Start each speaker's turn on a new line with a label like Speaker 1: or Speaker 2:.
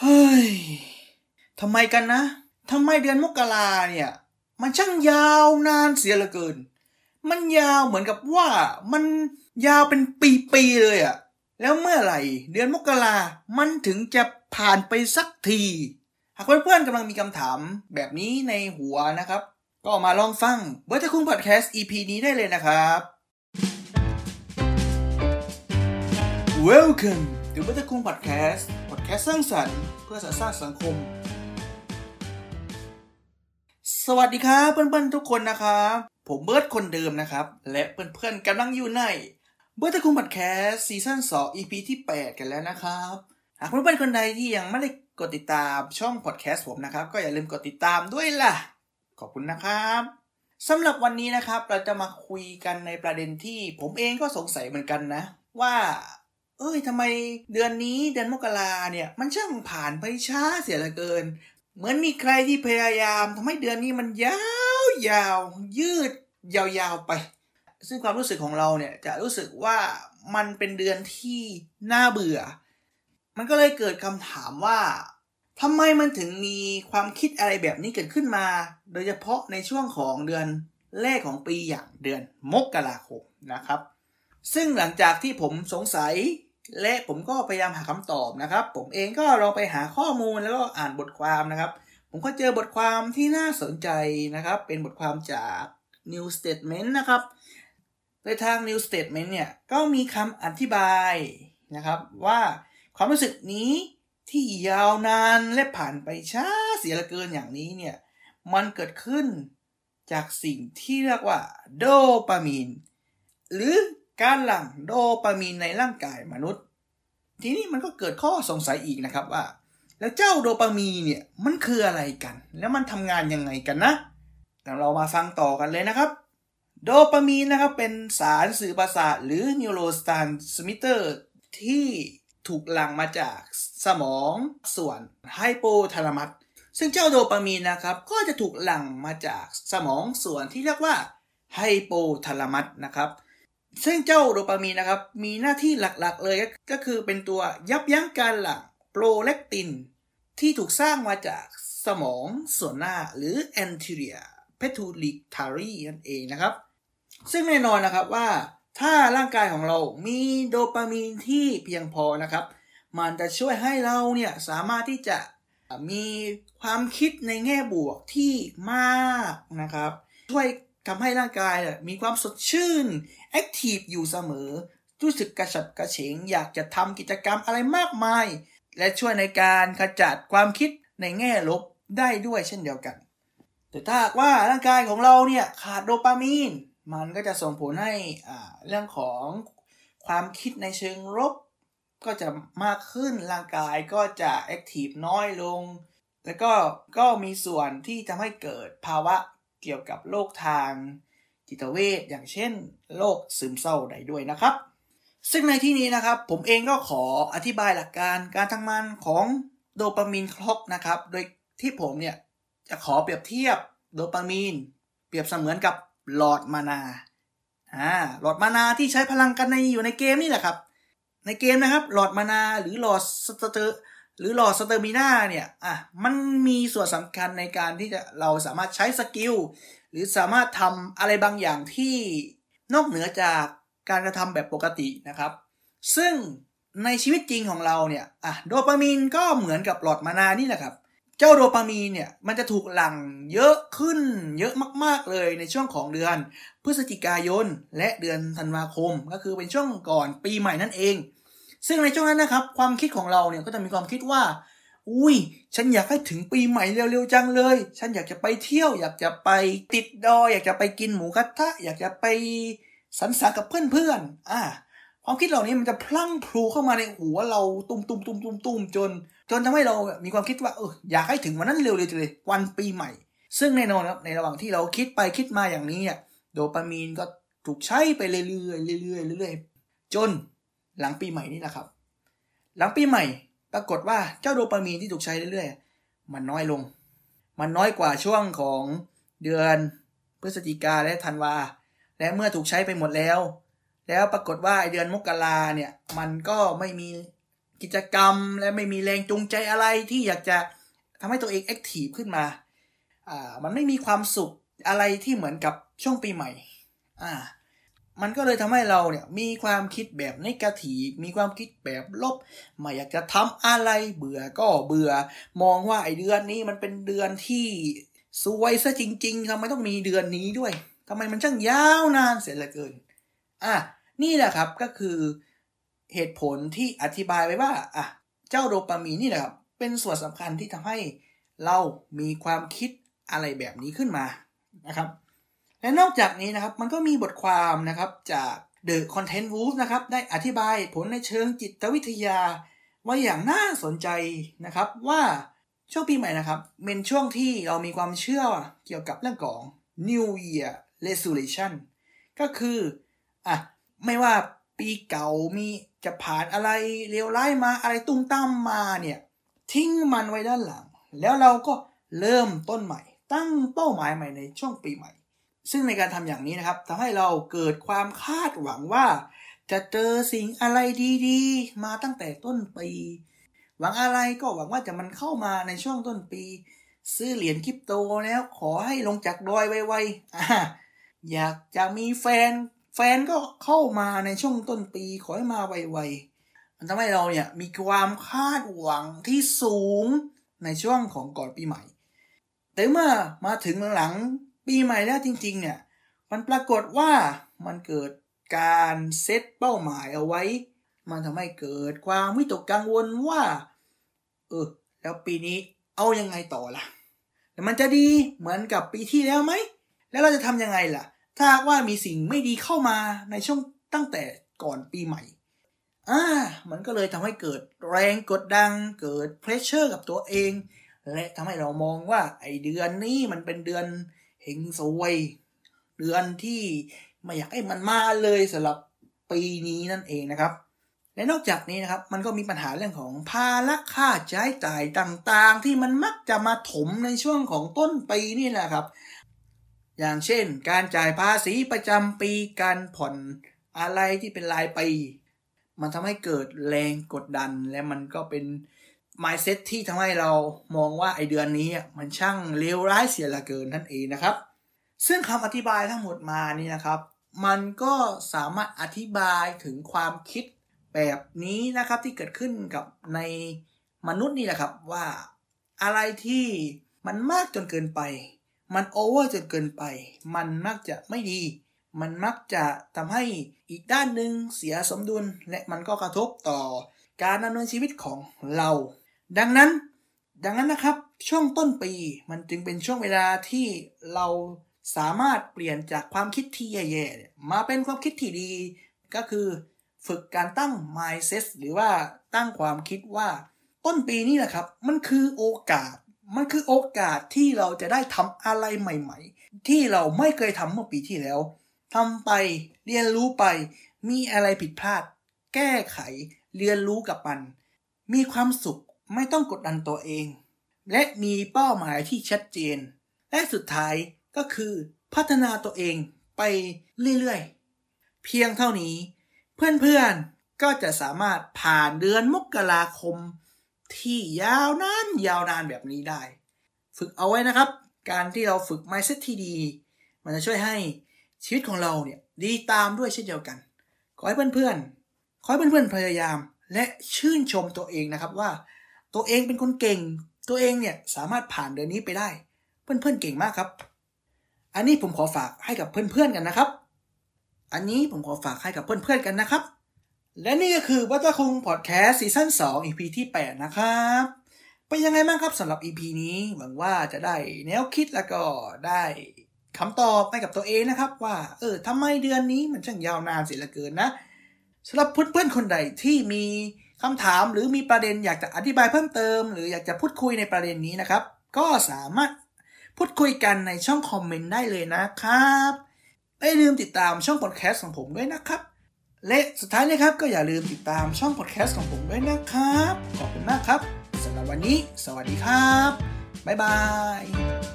Speaker 1: เฮ้ยทำไมกันนะทำไมเดือนมกราเนี่ย มันช่างยาวนานเสียเหลือเกิน มันยาวเหมือนกับว่ามันยาวเป็นปีๆเลยอะแล้วเมื่อไหร่ เดือนมกรามันถึงจะผ่านไปสักที หากเพื่อนๆกำลังมีคำถามแบบนี้ในหัวนะครับ ก็มาลองฟังเบอร์ตคุงพอดแคสต์ EP นี้ได้เลยนะครับ Welcome to เบิร์ดตะคุงพอดแคสต์ cast สร้างสรรค์เพื่อสร้างสังคม สวัสดีครับเพื่อนๆทุกคนนะครับ ผมเบิร์ดคนเดิมนะครับ และเพื่อนๆกำลังอยู่ในเบิร์ดตะคุงพอดแคสต์ season 2 EP ที่ 8 กันแล้วนะครับ หากเพื่อนๆคนใดที่ยังไม่ได้กดติดตามช่องพอดแคสต์ผมนะครับ ก็อย่าลืมกดติดตามด้วยล่ะ ขอบคุณนะครับสำหรับวันนี้นะครับเราจะมาคุยกันในประเด็นที่ผมเองก็สงสัยเหมือนกันนะ ว่า เอ้ยทำไมเดือนนี้เดือนมกราเนี่ย มันช่างผ่านไปช้าเสียเหลือเกิน เหมือนมีใครที่พยายามทำให้เดือนนี้มันยาวยาวยืดยาวๆไป ซึ่งความรู้สึกของเราเนี่ยจะรู้สึกว่ามันเป็นเดือนที่น่าเบื่อ มันก็เลยเกิดคำถามว่าทำไมมันถึงมีความคิดอะไรแบบนี้เกิดขึ้นมา โดยเฉพาะในช่วงของเดือนแรกของปีอย่างเดือนมกราคมนะครับ ซึ่งหลังจากที่ผมสงสัย และผมก็พยายามหาคำตอบนะครับ ผมเองก็ลองไปหาข้อมูลแล้วก็อ่านบทความนะครับ ผมก็เจอบทความที่น่าสนใจนะครับ เป็นบทความจาก New Statement นะครับโดยทาง New Statement เนี่ย ก็มีคำอธิบายนะครับว่าความรู้สึกนี้ที่ยาวนานและผ่านไปช้าเสียเหลือเกินอย่างนี้เนี่ย มันเกิดขึ้นจากสิ่งที่เรียกว่าโดปามีน หรือ การหลั่งโดปามีนในร่างกายมนุษย์ ทีนี้มันก็เกิดข้อสงสัยอีกนะครับว่า แล้วเจ้าโดปามีนเนี่ยมันคืออะไรกัน แล้วมันทำงานยังไงกันนะเดี๋ยวเรามาฟังต่อกันเลยนะครับ โดปามีนนะครับเป็นสารสื่อประสาทหรือ neurotransmitter ที่ถูกหลั่งมาจากสมองส่วนไฮโปทาลามัสซึ่งเจ้าโดปามีนนะครับก็จะถูกหลั่งมาจากสมองส่วนที่เรียกว่าไฮโปทาลามัสนะครับ ซึ่งเจ้าโดปามีนนะครับ มีหน้าที่หลักๆเลยก็คือเป็นตัวยับยั้งการหลั่งโปรเลกติน ที่ถูกสร้างมาจากสมองส่วนหน้าหรือ anterior pituitary นั่นเองนะครับ ซึ่งแน่นอนนะครับว่าถ้าร่างกายของเรามีโดปามีนที่เพียงพอนะครับ มันจะช่วยให้เราเนี่ยสามารถที่จะมีความคิดในแง่บวกที่มากนะครับ ช่วย ทำให้ร่างกายมีความสดชื่นแอคทีฟอยู่เสมอ รู้สึกกระฉับกระเฉง อยากจะทำกิจกรรมอะไรมากมาย และช่วยในการขจัดความคิดในแง่ลบได้ด้วยเช่นเดียวกัน แต่ถ้าว่าร่างกายของเราเนี่ยขาดโดปามีน มันก็จะส่งผลให้เรื่องของความคิดในเชิงลบ ก็จะมากขึ้นร่างกายก็จะ active น้อยลง แล้วก็ก็มีส่วนที่ทำให้เกิดภาวะ เกี่ยวกับโรคทางจิตเวชอย่างเช่นโรคซึมเศร้าได้ด้วยนะครับ ซึ่งในที่นี้นะครับ ผมเองก็ขออธิบายหลักการการทำงานของโดปามีน clock นะครับ โดยที่ผมเนี่ยจะขอเปรียบเทียบโดปามีน เปรียบเสมือนกับหลอด mana อ่าหลอด mana ที่ใช้พลังกันในอยู่ในเกมนี่แหละครับ ในเกมนะครับ หลอด mana หรือหลอด sta หรือหลอด stamina เนี่ยอะมันมีส่วนสำคัญในการที่จะเราสามารถใช้ skill หรือสามารถทำอะไรบางอย่างที่นอกเหนือจากการกระทำแบบปกตินะครับ ซึ่งในชีวิตจริงของเราเนี่ยอะโดปามีนก็เหมือนกับหลอด mana นี่แหละครับเจ้าโดปามีนเนี่ยมันจะถูกหลั่งเยอะขึ้นเยอะมาก ๆ เลยในช่วงของเดือน พฤศจิกายน และเดือนธันวาคม ก็คือเป็นช่วงก่อนปีใหม่นั่นเอง ซึ่งในช่วงนั้นนะครับ ความคิดของเราเนี่ยก็จะมีความคิดว่า อุ้ย ฉันอยากให้ถึงปีใหม่เร็วๆจังเลย ฉันอยากจะไปเที่ยว อยากจะไปติดดอยอยากจะไปกินหมูกระทะ อยากจะไปสังสรรค์กับเพื่อนๆอ่าความคิดเหล่านี้มันจะพลั่งพลูเข้ามาในหัวเราตุ้มตุ้มตุ้มตุ้มตุ้มจน จนทำให้เรามีความคิดว่าเอออยากให้ถึงวันนั้นเร็วๆเลยวันปีใหม่ ซึ่งแน่นอนครับในระหว่างที่เราคิดไปคิดมาอย่างนี้อะโดปามีนก็ถูกใช้ไปเรื่อยๆเรื่อยๆเรื่อยๆจน หลังปีใหม่นี่แหละครับ หลังปีใหม่ปรากฏว่าเจ้าโดปามีนที่ถูกใช้เรื่อยๆ มันน้อยลง มันน้อยกว่าช่วงของเดือนพฤศจิกาและธันวา และเมื่อถูกใช้ไปหมดแล้ว แล้วปรากฏว่าเดือนมกราเนี่ย มันก็ไม่มีกิจกรรมและไม่มีแรงจูงใจอะไรที่อยากจะทำให้ตัวเองแอคทีฟขึ้นมา อ่า มันไม่มีความสุขอะไรที่เหมือนกับช่วงปีใหม่ อ่า มันก็เลยทำให้เราเนี่ยมีความคิดแบบนิกาทีมีความคิดแบบลบ ไม่อยากจะทำอะไรเบื่อก็เบื่อ มองว่าไอเดือนนี้มันเป็นเดือนที่สวยซะจริง ๆทำไมต้องมีเดือนนี้ด้วยทำไมมันช่างยาวนานเสียเหลือเกิน อะ นี่แหละครับก็คือเหตุผลที่อธิบายไว้ว่า อะ เจ้าโดปามีนนี่แหละครับ เป็นส่วนสำคัญที่ทำให้เรามีความคิดอะไรแบบนี้ขึ้นมานะครับ และนอกจากนี้นะครับมันก็มีบทความนะครับจาก The Content Wolf นะครับได้อธิบายผลในเชิงจิตวิทยาไว้อย่างน่าสนใจนะครับว่าช่วงปีใหม่นะครับเป็นช่วงที่เรามีความเชื่อเกี่ยวกับเรื่องของ New Year Resolution ก็คืออะไม่ว่าปีเก่ามีจะผ่านอะไรเลวร้ายมาอะไรตุ้มตั้มมาเนี่ย ทิ้งมันไว้ด้านหลัง แล้วเราก็เริ่มต้นใหม่ ตั้งเป้าหมายใหม่ในช่วงปีใหม่ ซึ่งในการทำอย่างนี้นะครับทำให้เราเกิดความคาดหวังว่า จะเจอสิ่งอะไรดีๆ มาตั้งแต่ต้นปี หวังอะไรก็หวังว่าจะมันเข้ามาในช่วงต้นปี ซื้อเหรียญคริปโตแล้วขอให้ลงจากดอยไวๆอ่าอยากจะมีแฟน แฟนก็เข้ามาในช่วงต้นปี ขอให้มาไวๆมันทำให้เราเนี่ยมีความคาดหวังที่สูงในช่วงของก่อนปีใหม่ แต่เมื่อมาถึงหลัง ปีใหม่แล้วจริง ๆ เนี่ย มันปรากฏว่ามันเกิดการเซตเป้าหมายเอาไว้ มันทำให้เกิดความวิตกกังวลว่า เออ แล้วปีนี้เอายังไงต่อล่ะแต่มันจะดีเหมือนกับปีที่แล้วไหม แล้วเราจะทำยังไงล่ะ ถ้าว่ามีสิ่งไม่ดีเข้ามาในช่วงตั้งแต่ก่อนปีใหม่อ่ามันก็เลยทำให้เกิดแรงกดดันเกิด pressure กับตัวเอง และทำให้เรามองว่าไอเดือนนี้มันเป็นเดือน เฮงซวยเดือนที่ไม่อยากให้มันมาเลยสำหรับปีนี้นั่นเองนะครับ และนอกจากนี้นะครับ มันก็มีปัญหาเรื่องของภาระค่าใช้จ่ายต่างๆ ที่มันมักจะมาถมในช่วงของต้นปีนี่แหละครับ อย่างเช่น การจ่ายภาษีประจำปีการผ่อนอะไรที่เป็นรายปี มันทำให้เกิดแรงกดดันและมันก็เป็น mindset ที่ทำให้เรามองว่าไอเดือนนี้มันช่างเลวร้ายเสียละเกินนั่นเองนะครับ ซึ่งคำอธิบายทั้งหมดมานี่นะครับ มันก็สามารถอธิบายถึงความคิดแบบนี้นะครับที่เกิดขึ้นกับในมนุษย์นี่แหละครับว่าอะไรที่มันมากจนเกินไป มันโอเวอร์จนเกินไป มันมักจะไม่ดี มันมักจะทำให้อีกด้านหนึ่งเสียสมดุลและมันก็กระทบต่อการดำเนินชีวิตของเรา ดังนั้นดังนั้นนะครับช่วงต้นปีมันจึงเป็นช่วงเวลาที่เราสามารถเปลี่ยนจากความคิดที่แย่ๆมาเป็นความคิดที่ดี ก็คือฝึกการตั้ง mindset หรือว่าตั้งความคิดว่าต้นปีนี้แหละครับ มันคือโอกาส มันคือโอกาสที่เราจะได้ทำอะไรใหม่ ๆ ที่เราไม่เคยทำเมื่อปีที่แล้วทำไปเรียนรู้ไป มีอะไรผิดพลาด แก้ไข เรียนรู้กับมัน มีความสุข ไม่ต้องกดดันตัวเอง และมีเป้าหมายที่ชัดเจน และสุดท้ายก็คือพัฒนาตัวเองไปเรื่อยๆ เพียงเท่านี้ เพื่อนๆก็จะสามารถผ่านเดือนมกราคม ที่ยาวนานยาวนานแบบนี้ได้ ฝึกเอาไว้นะครับ การที่เราฝึก mindset ที่ดี มันจะช่วยให้ชีวิตของเราเนี่ยดีตามด้วยเช่นเดียวกัน ขอให้เพื่อนๆขอให้เพื่อนๆพยายามและชื่นชมตัวเองนะครับว่า ตัวเองเป็นคนเก่ง ตัวเองเนี่ยสามารถผ่านเดือนนี้ไปได้ เพื่อนๆเก่งมากครับ อันนี้ผมขอฝากให้กับเพื่อนๆกันนะครับ อันนี้ผมขอฝากให้กับเพื่อนๆกันนะครับ และนี่ก็คือวัตคุงพอดแคสต์ซีซั่น2 EP ที่ 8 นะครับเป็นยังไงบ้างครับสำหรับ EP นี้หวังว่าจะได้แนวคิดแล้วก็ได้คำตอบให้กับตัวเองนะครับ ว่าเออทำไมเดือนนี้มันช่างยาวนานเสียเหลือเกินนะสำหรับเพื่อนๆคนใดที่มี คำถามหรือมีประเด็นอยากจะอธิบายเพิ่มเติม หรืออยากจะพูดคุยในประเด็นนี้นะครับ ก็สามารถพูดคุยกันในช่องคอมเมนต์ได้เลยนะครับไม่ลืมติดตามช่องพอดแคสต์ของผมด้วยนะครับ และสุดท้ายเลยครับก็อย่าลืมติดตามช่องพอดแคสต์ของผมด้วยนะครับ ขอบคุณมากครับสำหรับวันนี้ สวัสดีครับ บ๊ายบาย